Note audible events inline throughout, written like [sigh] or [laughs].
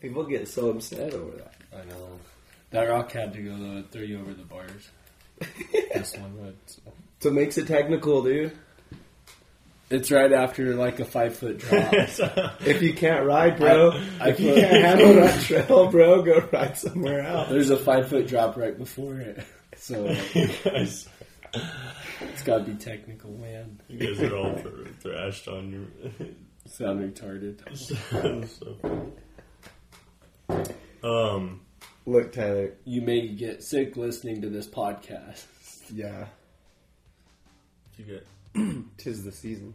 People get so upset over that. I know. That rock had to go though. It threw you over the bars. [laughs] this one would. So. So it makes it technical, dude. It's right after like a five foot [laughs] drop. If you can't ride, bro, I- I if you can't handle that trail, bro, go ride somewhere else. There's a five foot drop right before it, so [laughs] guys, it's got to be technical, man. you guys are all thrashed on your. Sound retarded. so funny. Um, Look, Tyler. You may get sick listening to this podcast. Yeah, you get [clears throat] tis the season.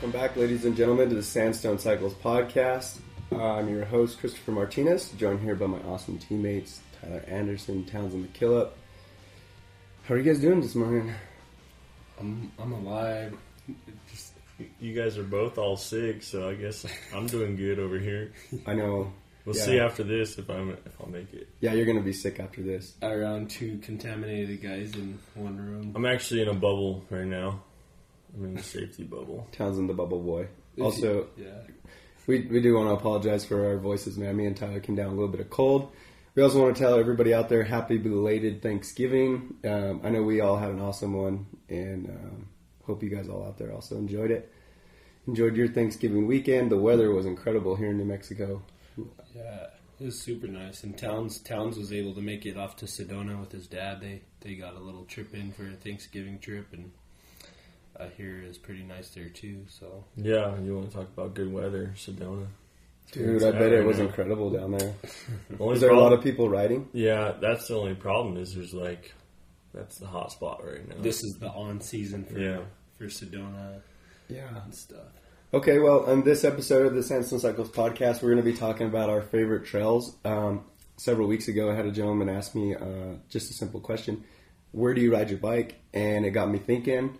Welcome back, ladies and gentlemen, to the Sandstone Cycles podcast. Uh, I'm your host, Christopher Martinez, joined here by my awesome teammates, Tyler Anderson, Townsend McKillop. How are you guys doing this morning? I'm I'm alive. Just you guys are both all sick, so I guess I'm doing good over here. I know. We'll Yeah. see after this if I'm if I'll make it. Yeah, you're gonna be sick after this. around two contaminated guys in one room. I'm actually in a bubble right now. I'm in a safety bubble. Townsend the Bubble Boy. Also, yeah, we, we do want to apologize for our voices, man. Me and Tyler came down a little bit of cold. We also want to tell everybody out there happy belated Thanksgiving. Um, I know we all had an awesome one, and um, hope you guys all out there also enjoyed it. Enjoyed your Thanksgiving weekend. The weather was incredible here in New Mexico. yeah, it was super nice. And Towns Towns was able to make it off to Sedona with his dad. They they got a little trip in for a Thanksgiving trip, and I hear it's pretty nice there too. So Yeah, you want to talk about good weather, Sedona. Dude, I bet it was Yeah. incredible down there. [laughs] Only Was there a lot of people riding? Yeah, that's the only problem is there's like that's the hot spot right now. this is the on season for Yeah. for Sedona Yeah. and stuff. Okay, well, on this episode of the Sandstone Cycles podcast, we're going to be talking about our favorite trails. Um, several weeks ago, I had a gentleman ask me uh, just a simple question: "Where do you ride your bike?" And it got me thinking.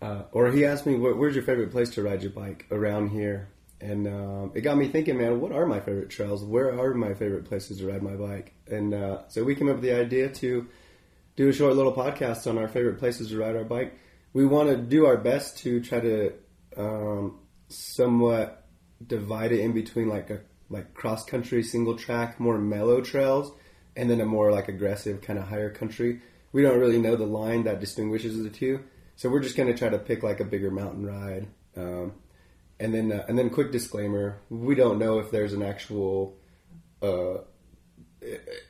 Uh, or he asked me, "Where's your favorite place to ride your bike around here?" And um, it got me thinking, man, what are my favorite trails? Where are my favorite places to ride my bike? And uh, so we came up with the idea to do a short little podcast on our favorite places to ride our bike. We want to do our best to try to um, somewhat divide it in between like a like cross country single track, more mellow trails, and then a more like aggressive kind of higher country. We don't really know the line that distinguishes the two, so we're just going to try to pick like a bigger mountain ride. Um, and then uh, and then quick disclaimer: we don't know if there's an actual. Uh,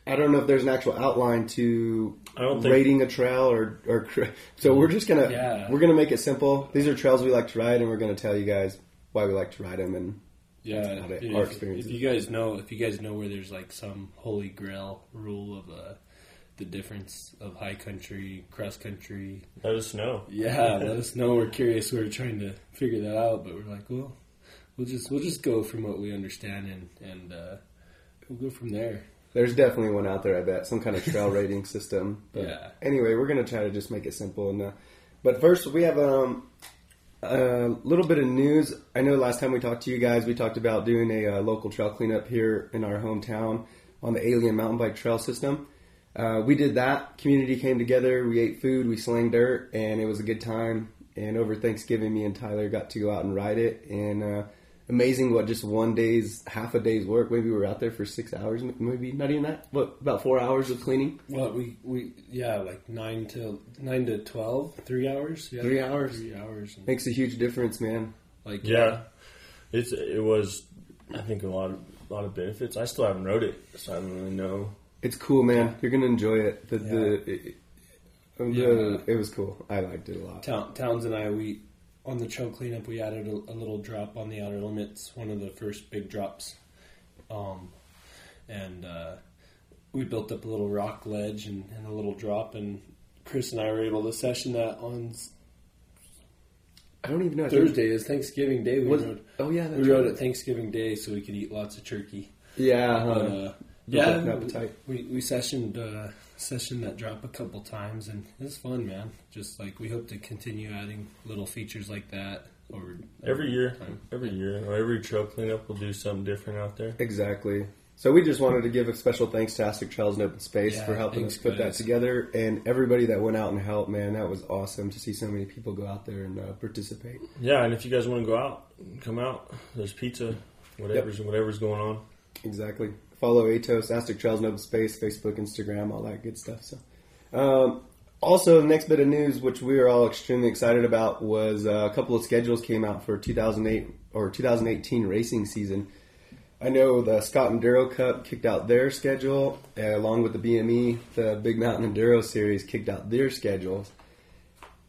I don't know if there's an actual outline to I don't think- rating a trail or or so we're just gonna Yeah. we're gonna make it simple. These are trails we like to ride, and we're gonna tell you guys why we like to ride them. And Yeah, they- if, our if- you guys know, if you guys know where there's like some holy grail rule of uh, the difference of high country, cross country, Let us know. yeah, let us know. We're curious. We're trying to figure that out, but we're like, well, we'll just we'll just go from what we understand and and uh, we'll go from there. there's definitely one out there. I bet some kind of trail rating [laughs] system. But Yeah. Anyway, we're gonna try to just make it simple. And uh, but first, we have um, a little bit of news. I know last time we talked to you guys, we talked about doing a uh, local trail cleanup here in our hometown on the Alien Mountain Bike Trail System. Uh, we did that. Community came together. We ate food. We slang dirt, and it was a good time. And over Thanksgiving, me and Tyler got to go out and ride it. And uh, amazing what just one day's, half a day's work. Maybe we were out there for six hours, maybe not even that. What about four hours of cleaning? Well, we we yeah, like nine to nine to twelve, three hours. Yeah, Three hours. Three hours. Makes a huge difference, man. like Yeah, it's it was. I think a lot of a lot of benefits. I still haven't rode it, so I don't really know. It's cool, man. You're gonna enjoy it. The, the, it, the- Yeah. it was cool. I liked it a lot. Town, Towns and I, we on the trail cleanup, we added a, a little drop on the outer limits, one of the first big drops, um, and uh, we built up a little rock ledge and, and a little drop, and Chris and I were able to session that on. I don't even know. Thursday is Thanksgiving Day. We Was, rode. oh yeah, We rode at Thanksgiving Day so we could eat lots of turkey. Yeah, uh, uh, built up yeah, an appetite. we we sessioned uh, sessioned that drop a couple times, and it was fun, man. Just like we hope to continue adding little features like that over Every year, time. every year, or every trail cleanup, we'll do something different out there. Exactly. So we just wanted to give a special thanks to Aztec Trails and Open Space Yeah, for helping us put that together, and everybody that went out and helped. Man, that was awesome to see so many people go out there and uh, participate. Yeah, and if you guys want to go out, come out. There's pizza, whatever's whatever's going on. Exactly. Follow Atos, Aztec Trails and Space, Facebook, Instagram, all that good stuff. So, um, also the next bit of news, which we are all extremely excited about, was uh, a couple of schedules came out for 2008 or 2018 racing season. I know the Scott Enduro Cup kicked out their schedule, uh, along with the BME, the Big Mountain Enduro Series kicked out their schedules.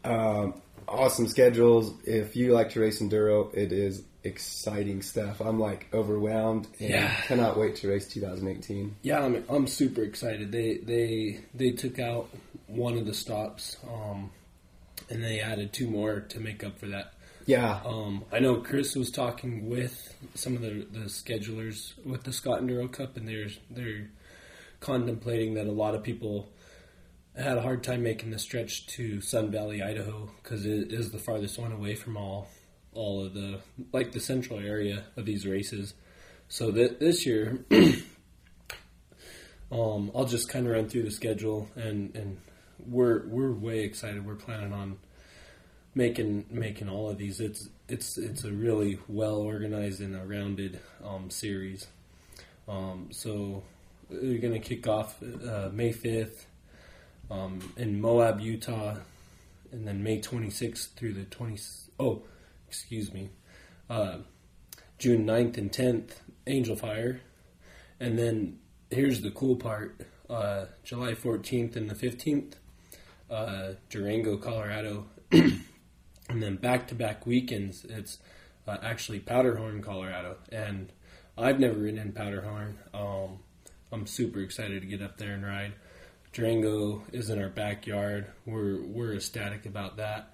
Um, awesome schedules. If you like to race enduro, it is exciting stuff. I'm like overwhelmed and Yeah. cannot wait to race 2018. Yeah, I'm, I'm super excited. They they they took out one of the stops, um, and they added two more to make up for that. Yeah, Um, I know Chris was talking with some of the, the schedulers with the Scott Enduro Cup, and they're they're contemplating that a lot of people had a hard time making the stretch to Sun Valley, Idaho, because it is the farthest one away from all all of the like the central area of these races. So this year, [clears throat] um, I'll just kind of run through the schedule, and and we're we're way excited. We're planning on making making all of these. It's it's it's a really well organized and a rounded um, series. Um, so we're gonna kick off uh, May fifth um, in Moab, Utah, and then May twenty sixth through the twenty. Oh, excuse me, uh, June 9th and tenth, Angel Fire, and then here's the cool part: uh, July fourteenth and the fifteenth, uh, Durango, Colorado. [clears throat] and then back to back weekends, it's uh, actually Powderhorn, Colorado, and I've never ridden in Powderhorn. Um, I'm super excited to get up there and ride. Durango is in our backyard. We're we're ecstatic about that.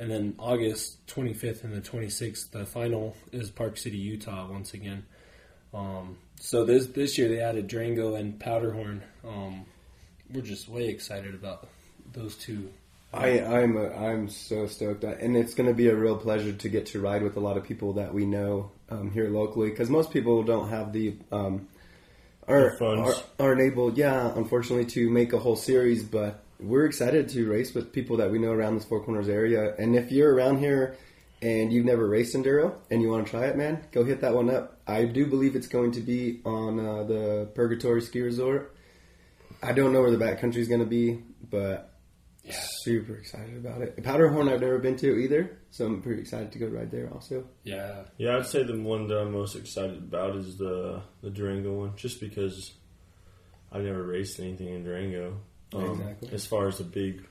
And then August 25th and the 26th, the final is Park City, Utah, once again. Um, so this this year they added Durango and Powderhorn. Um, we're just way excited about those two. I, I'm a, I'm so stoked, I- and it's going to be a real pleasure to get to ride with a lot of people that we know um, here locally. Because most people don't have the um, are, The funds. are aren't able, yeah, unfortunately, to make a whole series. But we're excited to race with people that we know around this Four Corners area. And if you're around here and you've never raced enduro and you want to try it, man, go hit that one up. I do believe it's going to be on uh, the Purgatory Ski Resort. I don't know where the backcountry is going to be, but super excited about it. Powderhorn I've never been to either, so I'm pretty excited to go ride there also. Yeah, Yeah, I'd say the one that I'm most excited about is the the Durango one, just because I've never raced anything in Durango. Um, Exactly. As far as the big,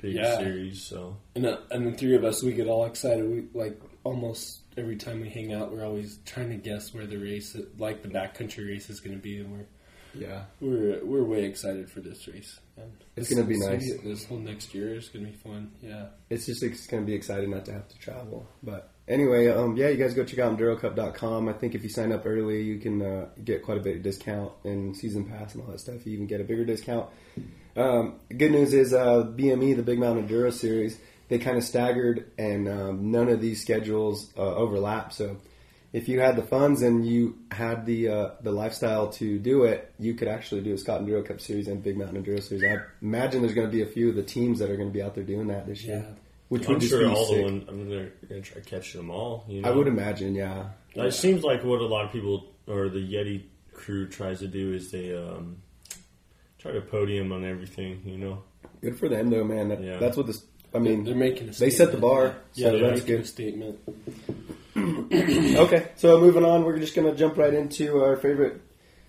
big Yeah. series, so and uh, and the three of us we get all excited. We like almost every time we hang out, we're always trying to guess where the race, like the backcountry race, is going to be, and we're Yeah. we're we're way excited for this race. And It's this- gonna be nice. This whole next year is going to be fun. Yeah. It's just it's going to be exciting not to have to travel. But anyway, um, yeah, you guys go check out EnduroCup.com. I think if you sign up early, you can uh, get quite a bit of discount and season pass and all that stuff. You even get a bigger discount. Um, good news is uh, BME, the Big Mountain Enduro Series, they kind of staggered and um, none of these schedules uh, overlap. So if you had the funds and you had the uh, the lifestyle to do it, you could actually do a Scott Enduro Cup Series and Big Mountain Enduro Series. I imagine there's going to be a few of the teams that are going to be out there doing that this year. Which I'm would sure be all sick. the one. I'm gonna, gonna try catching them all. You know, I would imagine, yeah. It seems like what a lot of people or the Yeti crew tries to do is they um, try to podium on everything. You know, Good for them, though, man. That, Yeah. That's what this. I mean, they're making a they set the bar, Yeah, so they're that's making good. a statement. [clears throat] okay, so moving on, we're just gonna jump right into our favorite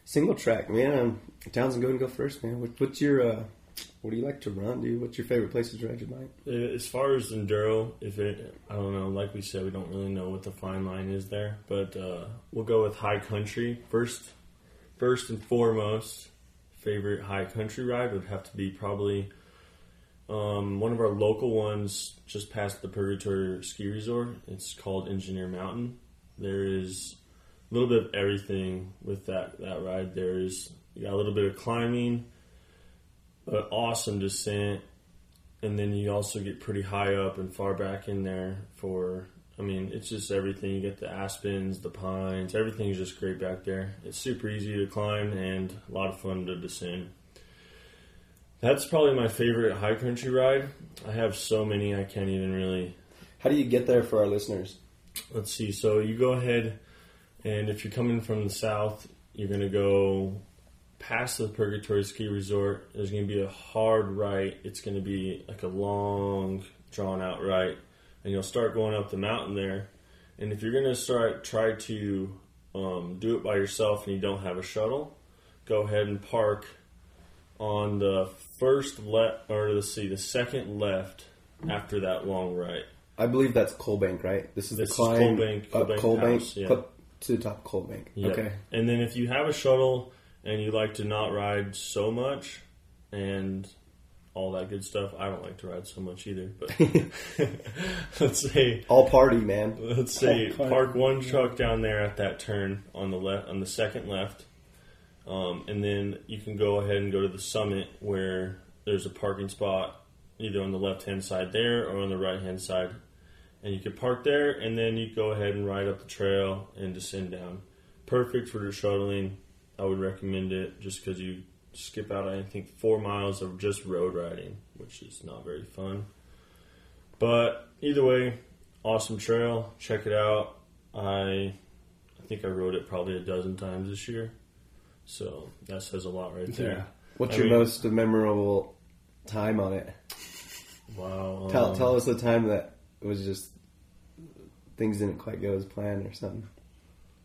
single track, man. Um, Townsend, go and go first, man. What, what's your uh, what do you like to run, dude? What's your favorite places to ride your bike? Uh, as far as enduro, if it, I don't know. Like we said, we don't really know what the fine line is there, but uh, we'll go with high country first. First and foremost, favorite high country ride would have to be probably Um, one of our local ones just past the Purgatory Ski Resort. It's called Engineer Mountain. There is a little bit of everything with that that ride. There is you got a little bit of climbing, but awesome descent, and then you also get pretty high up and far back in there for. I mean, it's just everything. You get the aspens, the pines, everything's just great back there. It's super easy to climb and a lot of fun to descend. That's probably my favorite high country ride. I have so many I can't even really. How do you get there for our listeners? Let's see. So you go ahead, and if you're coming from the south, you're gonna go past the Purgatory Ski Resort. There's gonna be a hard right. It's gonna be like a long, drawn out right, and you'll start going up the mountain there. And if you're gonna start try to um, do it by yourself and you don't have a shuttle, go ahead and park on the first left, or let's see, the second left after that long right. I believe that's Coalbank, right? This is This the is climb Coalbank- up Coalbank Coalbank, House, yeah. to the top of Coalbank. Yep. Okay. And then if you have a shuttle and you like to not ride so much and all that good stuff, I don't like to ride so much either. But [laughs] [laughs] let's say All party, man. let's say park. park one truck down there at that turn on the left on the second left, um, and then you can go ahead and go to the summit where there's a parking spot either on the left hand side there or on the right hand side, and you can park there, and then you go ahead and ride up the trail and descend down. Perfect for the shuttling. I would recommend it just because you skip out, I think, four miles of just road riding, which is not very fun. But either way, awesome trail. Check it out. I I think I rode it probably a dozen times this year. So that says a lot right there. What's I your mean- most memorable time on it? Wow. Tell um, tell us the time that was just things didn't quite go as planned or something.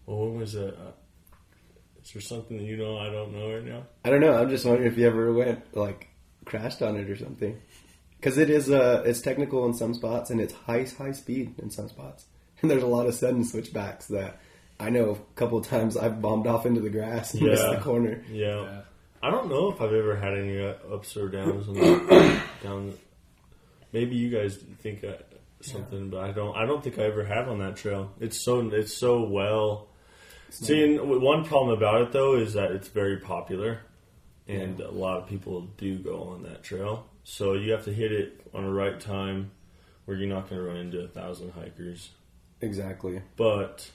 Well, what was it? Is there something that you know I don't know right now? I don't know. I'm just wondering if you ever went like crashed on it or something. Because it is uh, it's technical in some spots and it's high high speed in some spots. [laughs] And there's a lot of sudden switchbacks that I know a couple of times I've bombed off into the grass and missed Yeah. the corner. Yeah. Yeah. I don't know if I've ever had any uh, ups or downs on [coughs] the, down. Maybe you guys think uh, something, but I don't. I don't think I ever have on that trail. It's so it's so well. See, and one problem about it though is that it's very popular, and a lot of people do go on that trail. So you have to hit it on the right time, where you're not going to run into a thousand hikers. Exactly. But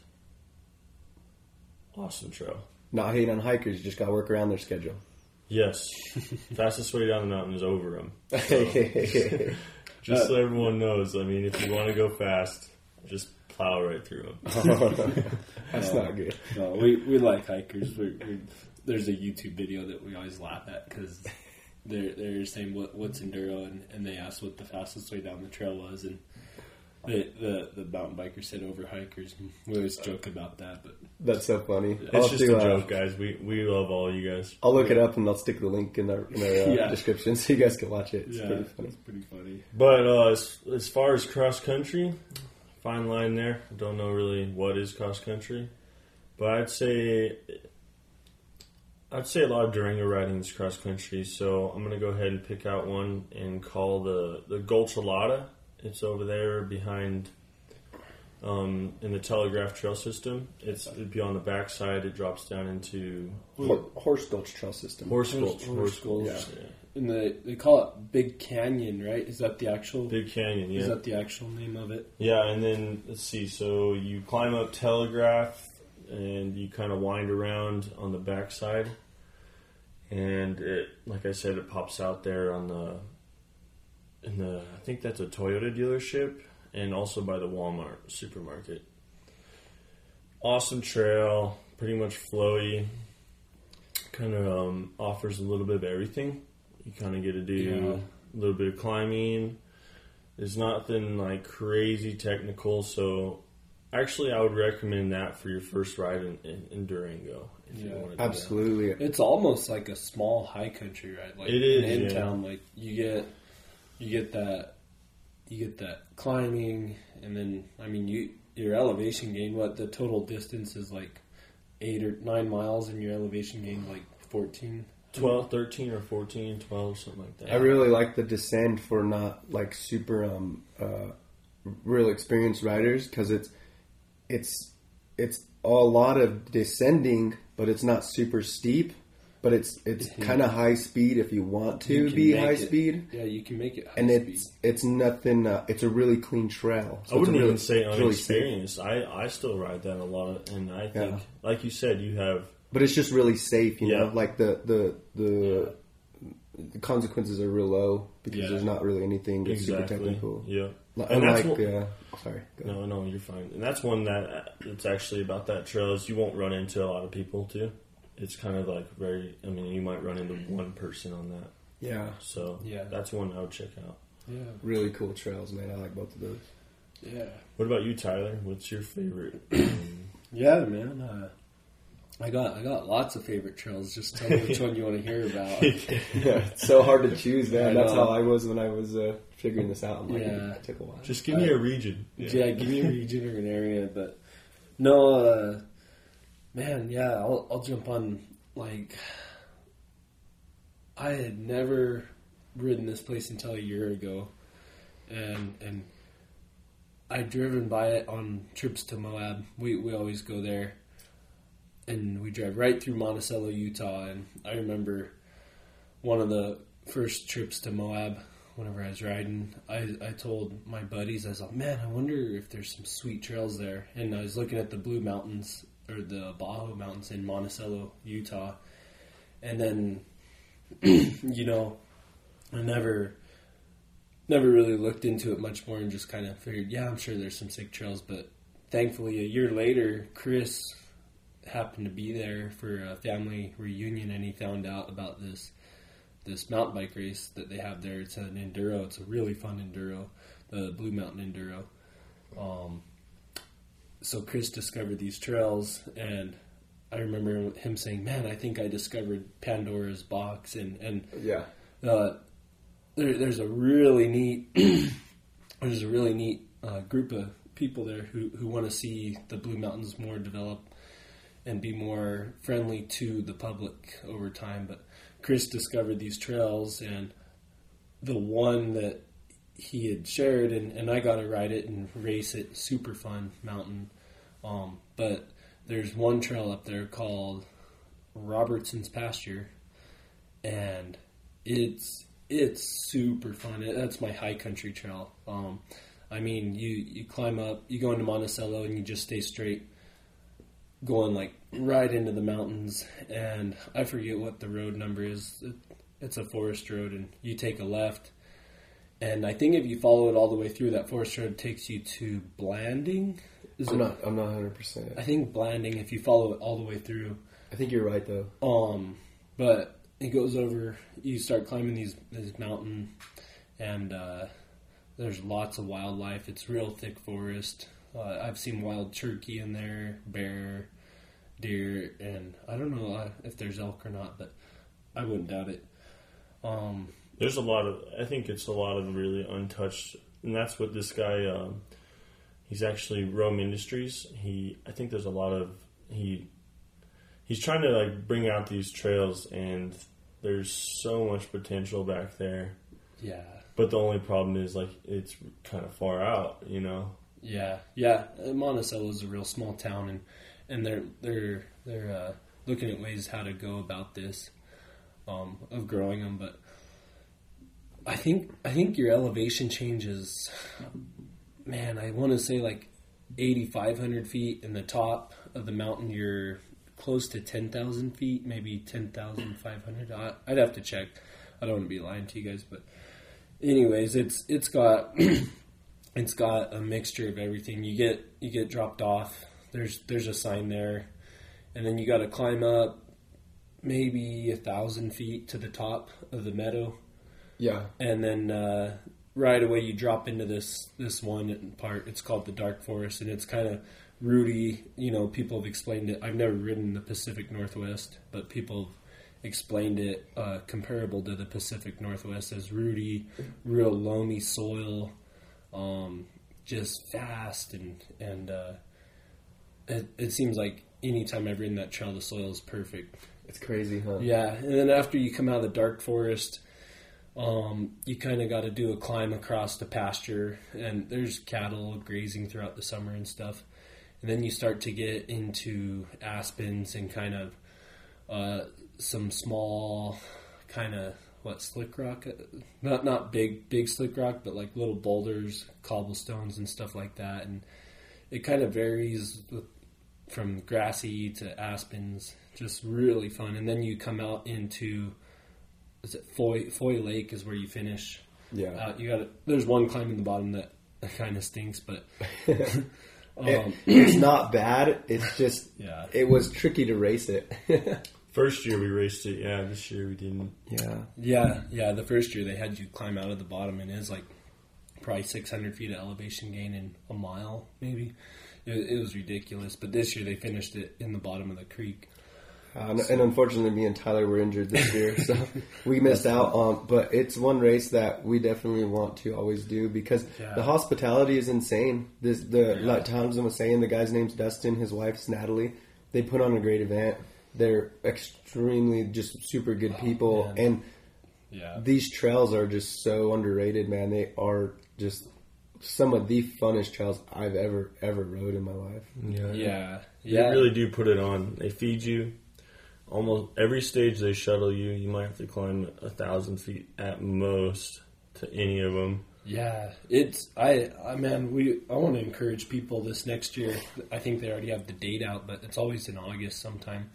awesome trail. Not hating on hikers, you just got to work around their schedule. Yes, [laughs] fastest way down the mountain is over them. That's [laughs] Just so uh, everyone knows, I mean, if you want to go fast, just plow right through them. [laughs] not good. No, we, we like hikers. We, we, there's a YouTube video that we always laugh at because they're they're saying what what's enduro and, and they asked what the fastest way down the trail was and the the, the mountain biker said over hikers. And we always joke about that, but That's so funny. It's I'll just do, a uh, joke, guys. We we love all you guys. I'll look it up and I'll stick the link in our, in our uh, Yeah. description so you guys can watch it. It's yeah, pretty funny. it's pretty funny. But uh, as, as far as cross country, fine line there. I don't know really what is cross country, but I'd say I'd say a lot of Durango riding is cross country. So I'm gonna go ahead and pick out one and call the the Gulchalada. It's over there behind. Um, in the Telegraph Trail system, it's it'd be on the backside. It drops down into horse gulch trail system. Horse Horse- Gulch. Horse Horse Gulch. Gulch. yeah. And the, they call it Big Canyon, right? Is that the actual? Big Canyon. Yeah. Is that the actual name of it? Yeah, and then let's see. So you climb up Telegraph, and you kind of wind around on the backside, and it, like I said, it pops out there on the, in the. I think that's a Toyota dealership, and also by the Walmart supermarket. Awesome trail, pretty much flowy. Kind of um, offers a little bit of everything. You kind of get to do Yeah. a little bit of climbing. There's nothing like crazy technical, so actually, I would recommend that for your first ride in, in, in Durango. Yeah. want to do Absolutely. It's almost like a small high country ride. Like It is, in yeah. town. Like you get you get that you get that climbing, and then I mean you your elevation gain. What the total distance is like eight or nine miles, and your elevation gain like fourteen 12, 13 or 14, 12, something like that. I really like the descent for not like super um uh real experienced riders because it's it's it's a lot of descending, but it's not super steep. But it's it's kind of high speed if you want to can be high it- speed, Yeah, you can make it high and speed. it's it's nothing. Uh, it's a really clean trail. So I wouldn't it's a even say it's really unexperienced. I, I still ride that a lot, and I think, Yeah. like you said, you have but it's just really safe. You know, like the the the. The consequences are real low because Yeah. there's not really anything that's exactly, super technical. yeah. Like- And that's Unlike, what- uh, sorry, go ahead. No, no, you're fine. And that's one that uh, it's actually about that trail is you won't run into a lot of people too. It's kind of like very. I mean, you might run into one person on that. yeah, So Yeah. that's one I would check out. yeah, really cool trails, man. I like both of those. yeah, What about you, Tyler? What's your favorite? um, yeah, man. Uh, I got I got lots of favorite trails. Just tell me which one you want to hear about. [laughs] yeah, it's so hard to choose, I man. That's know. how I was when I was uh, figuring this out. I'm like, Yeah. it took a while. Just give me a region. Yeah. give me a [laughs] region or an area, but no, uh, man, yeah, I'll, I'll jump on. Like, I had never ridden this place until a year ago, and and I'd driven by it on trips to Moab. We we always go there, and we drive right through Monticello, Utah. And I remember one of the first trips to Moab. Whenever I was riding, I, I told my buddies, I was like, man, I wonder if there's some sweet trails there. And I was looking at the Blue Mountains, or the Bajo Mountains in Monticello, Utah. And then, [clears throat] you know, I never never really looked into it much more and just kind of figured, yeah, I'm sure there's some sick trails. But thankfully, a year later, Chris happened to be there for a family reunion, and he found out about this this mountain bike race that they have there. It's an enduro. It's a really fun enduro, the Blue Mountain Enduro. Um, so Chris discovered these trails, and I remember him saying, "Man, I think I discovered Pandora's box," and and Yeah, uh, there, there's a really neat [clears throat] there's a really neat uh, group of people there who, who want to see the Blue Mountains more develop and be more friendly to the public over time. But Chris discovered these trails, and the one that he had shared, and, and I got to ride it and race it. Super fun mountain. Um, but there's one trail up there called Robertson's Pasture, and it's it's super fun. It, that's my high country trail. Um, I mean, you you climb up, you go into Monticello, and you just stay straight, going like right into the mountains. And I forget what the road number is. It's a forest road, and you take a left. And I think if you follow it all the way through, that forest road takes you to Blanding. Is I'm it- not. I'm not 100. percent I think Blanding. If you follow it all the way through, I think you're right though. um, but it goes over. You start climbing these this mountain, and uh, there's lots of wildlife. It's real thick forest. Uh, I've seen wild turkey in there, bear, deer, and I don't know uh, if there's elk or not, but I wouldn't doubt it. Um, There's a lot of. I think it's a lot of really untouched, and that's what this guy. Um, he's actually Rome Industries. He. I think there's a lot of he. He's trying to like bring out these trails, and there's so much potential back there. yeah, But the only problem is like it's kind of far out, you know. Yeah, yeah. Uh, Monticello is a real small town, and and they're they're they're uh, looking at ways how to go about this um, of growing them. But I think I think your elevation changes. Man, I want to say like eighty five hundred feet, in the top of the mountain you're close to ten thousand feet, maybe ten thousand five hundred. I'd have to check. I don't want to be lying to you guys, but anyways, it's it's got [clears throat] it's got a mixture of everything. You get you get dropped off. There's there's a sign there, and then you got to climb up maybe a thousand feet to the top of the meadow, Yeah, and then uh, right away you drop into this this one part. It's called the Dark Forest, and it's kind of rooty. You know, people have explained it. I've never ridden the Pacific Northwest, but people have explained it uh, comparable to the Pacific Northwest as rooty, real loamy soil, um, just fast and and uh, it, it seems like anytime I've ridden that trail, the soil is perfect. It's crazy, huh? Yeah, and then after you come out of the dark forest, um, you kind of got to do a climb across the pasture, and there's cattle grazing throughout the summer and stuff. And then you start to get into aspens and kind of uh, some small, kind of what slick rock, not not big big slick rock, but like little boulders, cobblestones, and stuff like that. And it kind of varies with, from grassy to aspens, just really fun. And then you come out into is it Foy Foy Lake is where you finish. Yeah. Uh, you got there's one climb in the bottom that [laughs] kind of stinks, but [laughs] [laughs] um, It- it's not bad. It's just Yeah. it was tricky to race it. First year we raced it, yeah. This year we didn't. yeah. yeah, yeah. The first year they had you climb out of the bottom, and it's like probably 600 feet of elevation gain in a mile, maybe. It, it was ridiculous. But this year they finished it in the bottom of the creek. Uh, and- and unfortunately, me and Tyler were injured this year, so [laughs] [laughs] we missed out on. But it's one race that we definitely want to always do because Yeah. the hospitality is insane. This the Yeah. like Townsend was saying, the guy's name's Dustin, his wife's Natalie. They put on a great event. They're extremely just super good oh, people, man. and Yeah, these trails are just so underrated, man. They are just some of the funnest trails I've ever ever rode in my life. Yeah. yeah, They yeah. really do put it on. They feed you. Almost every stage they shuttle you. You might have to climb a thousand feet at most to any of them. Yeah, it's I, I man, we I want to encourage people this next year. I think they already have the date out, but it's always in August sometime.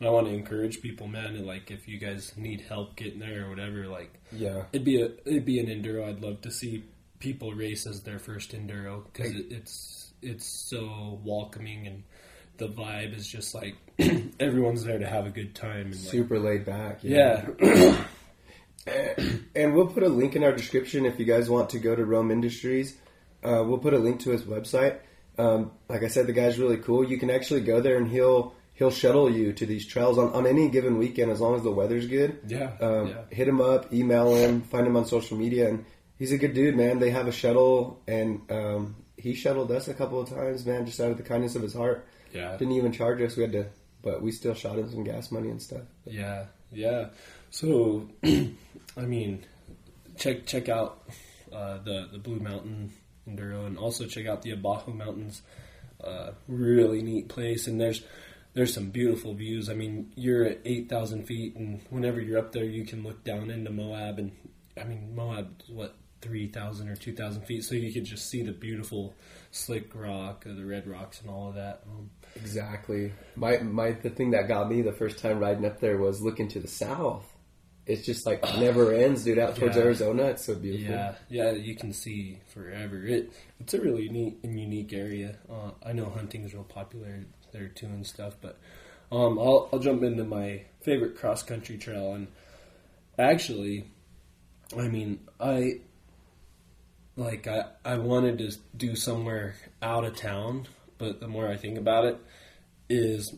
And I want to encourage people, man, and like if you guys need help getting there or whatever, like Yeah, it'd be a it'd be an enduro. I'd love to see people race as their first enduro because it, it's it's so welcoming and the vibe is just like [clears throat] everyone's there to have a good time and like, super laid back. yeah [clears throat] And we'll put a link in our description if you guys want to go to Rome Industries. Uh, we'll put a link to his website. Um, like I said, the guy's really cool. You can actually go there and he'll he'll shuttle you to these trails on, on any given weekend as long as the weather's good. yeah Um, yeah Hit him up, email him, find him on social media, and he's a good dude, man. They have a shuttle, and um, he shuttled us a couple of times, man, just out of the kindness of his heart. yeah Didn't even charge us. We had to, but we still shot him some gas money and stuff. Yeah, yeah. So, [clears throat] I mean, check check out uh, the the Blue Mountain Enduro, and also check out the Abajo Mountains. Uh, really neat place, and there's there's some beautiful views. I mean, you're at eight thousand feet, and whenever you're up there, you can look down into Moab, and I mean, Moab's what three thousand or two thousand feet, so you could just see the beautiful slick rock, the red rocks, and all of that. Um, Exactly. My my the thing that got me the first time riding up there was looking to the south. It's just like [coughs] never ends, dude. Out towards Yeah. Arizona, it's so beautiful. Yeah, yeah, you can see forever. It it's a really neat and unique area. Uh, I know hunting is real popular there too and stuff, but um, I'll I'll jump into my favorite cross country trail and actually, I mean I like I I wanted to do somewhere out of town, but the more I think about it, is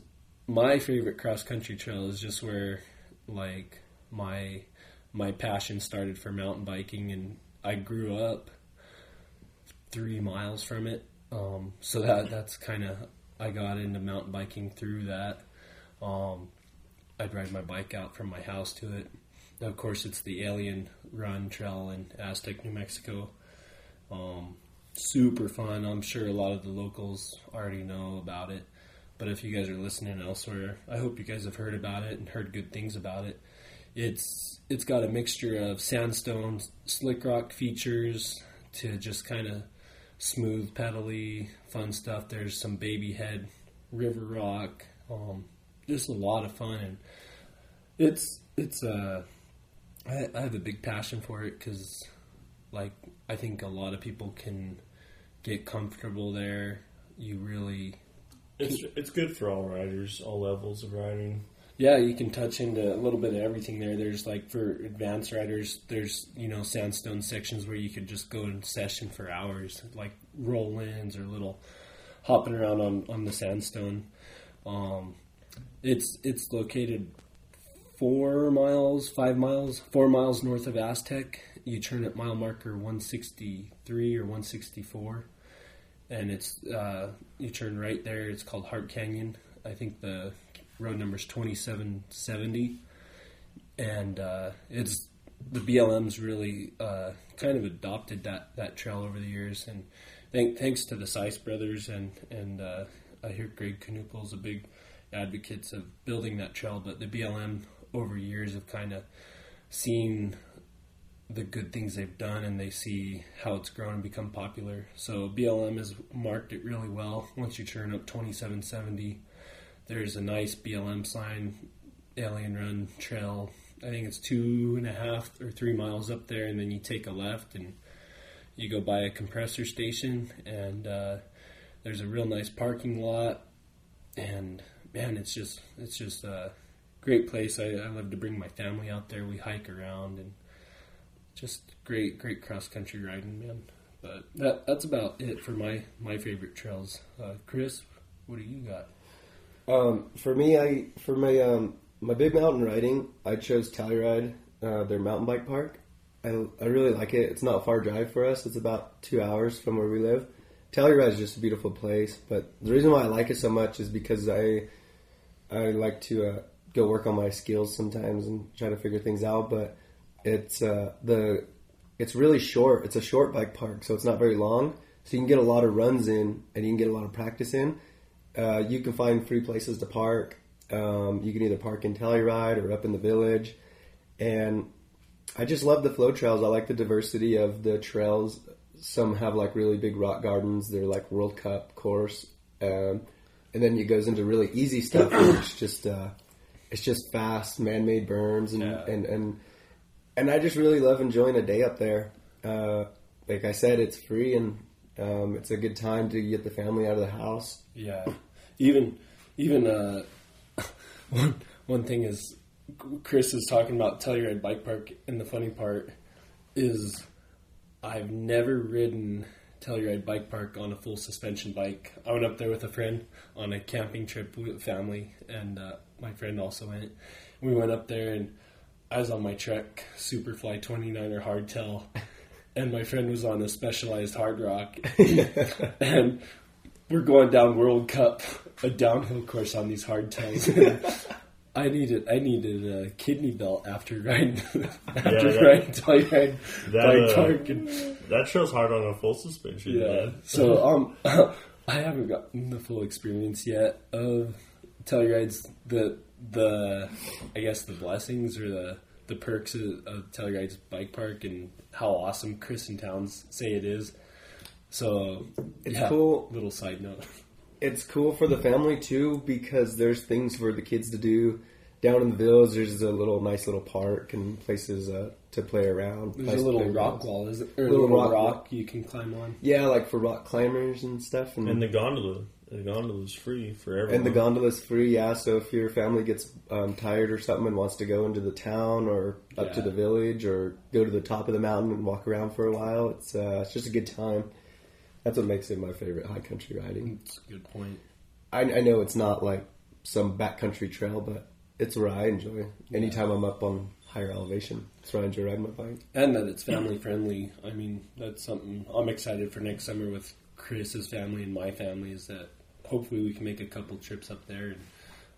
my favorite cross country trail is just where like my my passion started for mountain biking and I grew up three miles from it. Um, so that that's kind of I got into mountain biking through that. Um, I'd ride my bike out from my house to it. Of course, it's the Alien Run Trail in Aztec, New Mexico. Um, super fun. I'm sure a lot of the locals already know about it. But if you guys are listening elsewhere, I hope you guys have heard about it and heard good things about it. It's it's got a mixture of sandstone, slick rock features to just kind of smooth, pedally, fun stuff. There's some baby head, river rock, um, just a lot of fun, and it's it's uh, I, I have a big passion for it because, like, I think a lot of people can get comfortable there. You really It's it's good for all riders, all levels of riding. Yeah, you can touch into a little bit of everything there. There's like for advanced riders, there's you know sandstone sections where you could just go in session for hours, like roll ins or little hopping around on, on the sandstone. Um, it's it's located four miles, five miles, four miles north of Aztec. You turn at mile marker 163 or 164, and it's uh, you turn right there. It's called Hart Canyon. I think the road number's 2770, and uh, it's the BLM's really uh, kind of adopted that, that trail over the years, and thank, thanks to the Seiss brothers and and uh, I hear Greg Knuppel's a big advocates of building that trail, but the BLM over years have kind of seen the good things they've done and they see how it's grown and become popular. So BLM has marked it really well. Once you turn up 2770, there's a nice BLM sign, Alien Run Trail. I think it's two and a half or three miles up there, and then you take a left and you go by a compressor station, and uh, there's a real nice parking lot. And man, it's just it's just a great place. I, I love to bring my family out there. We hike around and just great, great cross country riding, man. But that that's about it for my my favorite trails. Uh, Chris, what do you got? Um, for me, I for my um, my big mountain riding, I chose Telluride, uh, their mountain bike park. I, I really like it. It's not a far drive for us. It's about two hours from where we live. Telluride is just a beautiful place, but the reason why I like it so much is because I I like to uh, go work on my skills sometimes and try to figure things out. But it's uh, the it's really short. It's a short bike park, so it's not very long. So you can get a lot of runs in, and you can get a lot of practice in. Uh, you can find free places to park. Um, you can either park in Telluride or up in the village, and I just love the flow trails. I like the diversity of the trails. Some have like really big rock gardens. They're like World Cup course, um, and then it goes into really easy stuff. it's just uh, it's just fast man-made berms and, Yeah. and and and I just really love enjoying a day up there. Uh, like I said, it's free and um, it's a good time to get the family out of the house. Yeah, even even uh, [laughs] one one thing is Chris is talking about Telluride Bike Park, and the funny part is I've never ridden Telluride Bike Park on a full suspension bike. I went up there with a friend on a camping trip with family, and uh, my friend also went. We went up there, and I was on my Trek Superfly 29er hardtail, and my friend was on a Specialized Hardrock, [laughs] and we're going down World Cup, a downhill course on these hardtails. [laughs] I needed I needed a kidney belt after [laughs] riding after that- riding Telluride that, Bike uh, Park and That trail's hard on a full suspension. yeah. man. So um, [laughs] I haven't gotten the full experience yet of Telluride's the the I guess the blessings or the the perks of, of Telluride's bike park and how awesome Chris and Towns say it is. So It's yeah, cool. Little side note. It's cool for the family too because there's things for the kids to do. Down in the village, there's a little nice little park and places uh, to play around. There's nice a little playgrounds. rock wall, is it? Or a Little little, rock rock, you can climb on. Yeah, like for rock climbers and stuff. And, And the gondola. The gondola's free for everyone. and the gondola's free, yeah. So if your family gets um, tired or something and wants to go into the town or up to the village or go to the top of the mountain and walk around for a while, it's uh, it's just a good time. That's what makes it my favorite high country riding. That's a good point. I, I know it's not like some backcountry trail, but it's where I enjoy. Anytime I'm up on higher elevation, it's where I enjoy riding my bike. And that it's family friendly. I mean, that's something I'm excited for next summer with Chris's family and my family is that hopefully we can make a couple trips up there and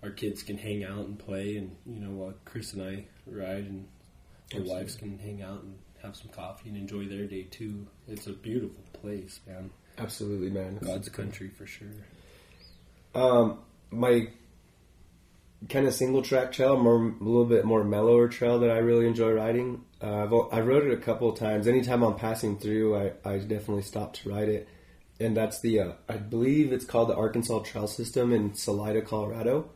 our kids can hang out and play and, you know, while Chris and I ride and our Absolutely. wives can hang out and have some coffee and enjoy their day too. It's a beautiful place, man. Absolutely, man. God's country for sure. Um, my kind of single track trail, more a little bit more mellower trail that I really enjoy riding. Uh, I've I rode it a couple of times. Anytime I'm passing through, I, I definitely stop to ride it, and that's the uh, I believe it's called the Arkansas Trail System in Salida, Colorado.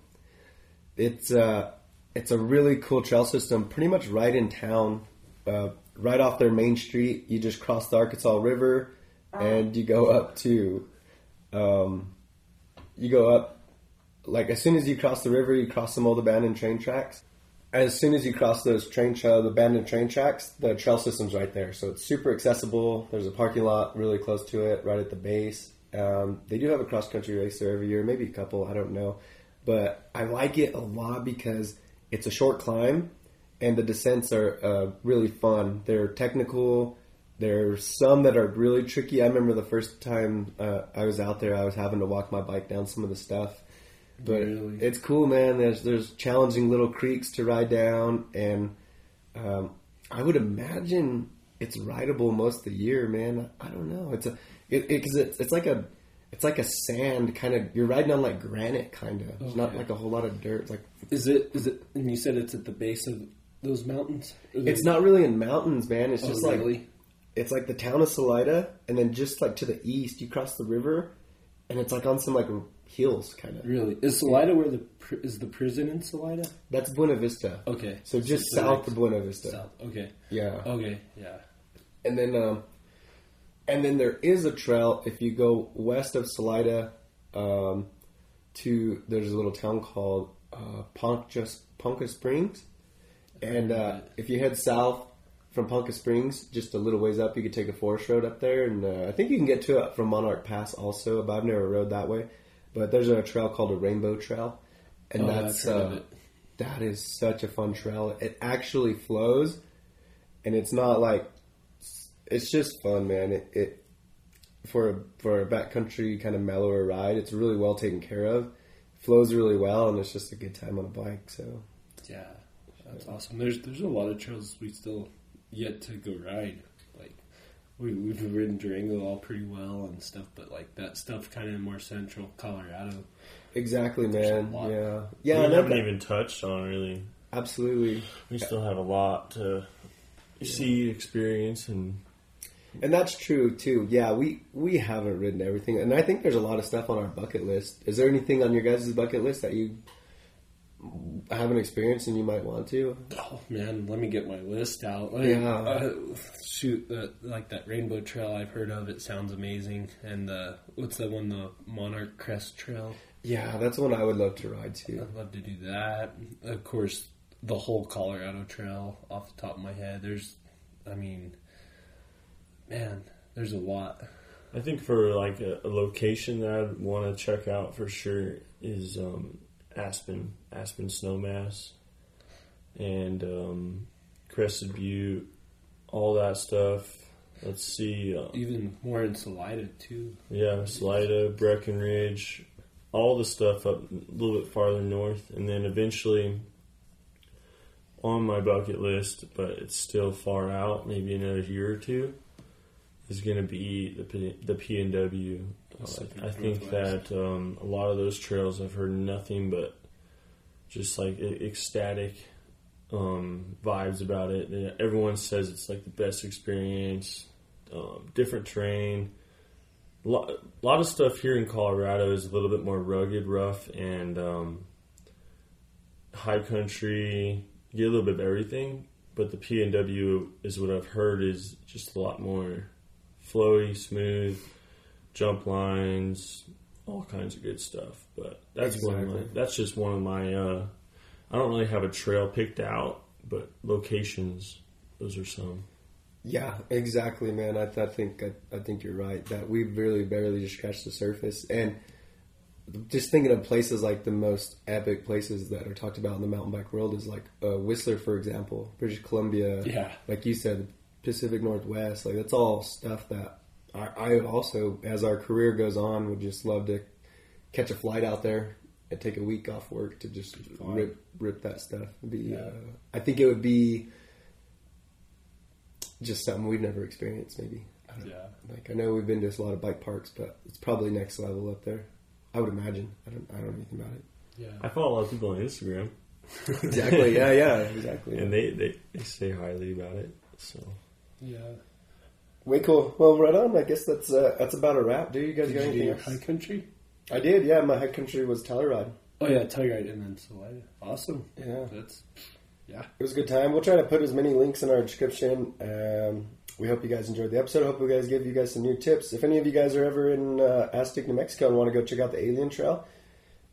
It's uh, it's a really cool trail system, pretty much right in town, uh, right off their main street. You just cross the Arkansas River, and you go up to, um, you go up like as soon as you cross the river, you cross some old abandoned train tracks. As soon as you cross those train tra- the abandoned train tracks, the trail system's right there, so it's super accessible. There's a parking lot really close to it, right at the base. Um, they do have a cross country race there every year, maybe a couple, I don't know, but I like it a lot because it's a short climb and the descents are uh, really fun. They're technical. There's some that are really tricky. I remember the first time uh, I was out there, I was having to walk my bike down some of the stuff. But Really? it's cool, man. There's there's challenging little creeks to ride down, and um, I would imagine it's rideable most of the year, man. I don't know. It's a it because it, it's it's like a it's like a sand kind of. You're riding on like granite, kind of. There's not like a whole lot of dirt. It's like Is it? Is it? And you said it's at the base of those mountains. it's not really in mountains, man. It's Oh, just like really? It's like the town of Salida, and then just like to the east, you cross the river, and it's like on some like hills, kind of. Really? Is Salida where the pr- is the prison in Salida? That's Buena Vista. Okay. So just the south of Buena Vista. South. Okay. Yeah. Okay. Yeah. And then, um, and then there is a trail if you go west of Salida um, to there's a little town called uh, Poncha, Poncha Springs, and uh, if you head south from Poncha Springs, just a little ways up, you could take a forest road up there, and uh, I think you can get to it from Monarch Pass also. But I've never rode that way. But there's a trail called a Rainbow Trail, and Oh, that's I've heard of uh, that is such a fun trail. It actually flows, and it's not like it's just fun, man. It, it for a, for a backcountry kind of mellower ride, it's really well taken care of. Flows really well, and it's just a good time on a bike. So Yeah. That's awesome. There's there's a lot of trails we still yet to go ride. Like we we've ridden Durango all pretty well and stuff, but like that stuff kind of more central Colorado. exactly, man. Yeah, Yeah, yeah, we and haven't that- even touched on really. absolutely. We still have a lot to see, experience, and And that's true too. Yeah, we we haven't ridden everything, and I think there's a lot of stuff on our bucket list. Is there anything on your guys' bucket list that you haven't experience and you might want to? Oh man, let me get my list out. Like, Yeah. uh, shoot, the, like that Rainbow Trail I've heard of. It sounds amazing. And the what's that one? The Monarch Crest Trail. Yeah, that's one I would love to ride too. I'd love to do that. Of course, the whole Colorado Trail off the top of my head. There's, I mean, man, there's a lot. I think for like a, a location that I'd want to check out for sure is um, Aspen, Aspen Snowmass, and um, Crested Butte, all that stuff. Let's see, uh, Even more in Salida too. yeah, Salida, Breckenridge, all the stuff up a little bit farther north, and then eventually on my bucket list, but it's still far out, maybe another year or two, is going to be the P- the P I think that um, a lot of those trails I've heard nothing but just like ecstatic um, vibes about it. And Everyone says it's like the best experience, um, different terrain. A lot, a lot of stuff here in Colorado is a little bit more rugged, rough, and um, high country. You get a little bit of everything, but the P and W is what I've heard is just a lot more flowy, smooth, jump lines, all kinds of good stuff. But that's one of my, that's just one of my. Uh, I don't really have a trail picked out, but locations. Those are some. Yeah, exactly, man. I, I think I, I think you're right that we've really barely just scratched the surface, and just thinking of places like the most epic places that are talked about in the mountain bike world is like uh, Whistler, for example, British Columbia. Yeah. like you said, Pacific Northwest. Like that's all stuff that I, I also, as our career goes on, would just love to catch a flight out there and take a week off work to just rip rip that stuff. It'd be, Yeah. uh, I think it would be just something we've never experienced. Maybe. I don't Yeah. Like I know we've been to a lot of bike parks, but it's probably next level up there. I would imagine. I don't. I don't know anything about it. Yeah. I follow a lot of people on Instagram, Exactly. yeah. Yeah. [laughs] Exactly. and they, they, they say highly about it. So Yeah. Way cool. Well, right on. I guess that's uh, that's about a wrap. Do you guys Did got you anything your else? high country? I did. Yeah, my high country was Telluride. Oh yeah, Telluride and then Salida. Awesome. Yeah. That's yeah. It was a good time. We'll try to put as many links in our description. Um, we hope you guys enjoyed the episode. I Hope we guys give you guys some new tips. If any of you guys are ever in uh, Aztec, New Mexico, and want to go check out the Alien Trail,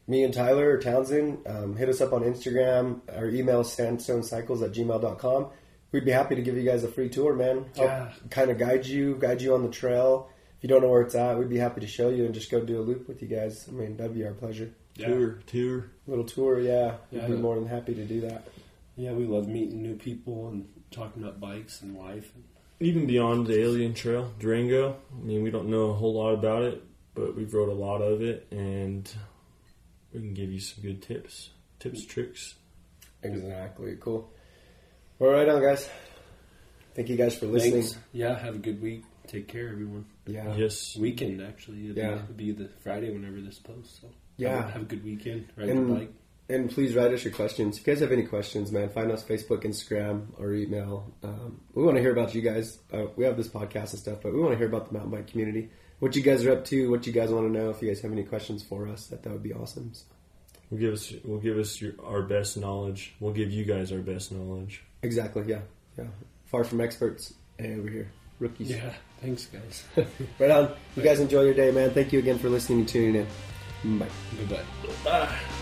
me and Tyler or Townsend, um, hit us up on Instagram. Our email is sandstonecycles at gmail.com. We'd be happy to give you guys a free tour, man. Help Yeah. kind of guide you, guide you on the trail. If you don't know where it's at, we'd be happy to show you and just go do a loop with you guys. I mean, that'd be our pleasure. Yeah. tour, tour. Little tour, yeah. Yeah. We'd be more than happy to do that. Yeah, we love meeting new people and talking about bikes and life. Even beyond the Alien Trail, Durango. I mean, we don't know a whole lot about it, but we've rode a lot of it, and we can give you some good tips, tips, tricks. Exactly. Cool. All right, on guys. Thank you guys for listening. Thanks. Yeah, have a good week. Take care, everyone. Yeah. Yes. Weekend, actually. It'll, Yeah. be, it'll be the Friday whenever this posts. So Yeah. Have, a- have a good weekend. Ride And- your bike. And please write us your questions. If you guys have any questions, man, find us Facebook, Instagram, or email. Um, we want to hear about you guys. Uh, we have this podcast and stuff, but we want to hear about the mountain bike community. What you guys are up to, what you guys want to know. If you guys have any questions for us, that that would be awesome. So- We'll give us we'll give us your, our best knowledge. We'll give you guys our best knowledge. Exactly. Yeah. Yeah. Far from experts, and over here, rookies. Yeah. Thanks, guys. [laughs] Right on. You guys enjoy your day, man. Thank you again for listening and tuning in. Bye. Goodbye. Ah.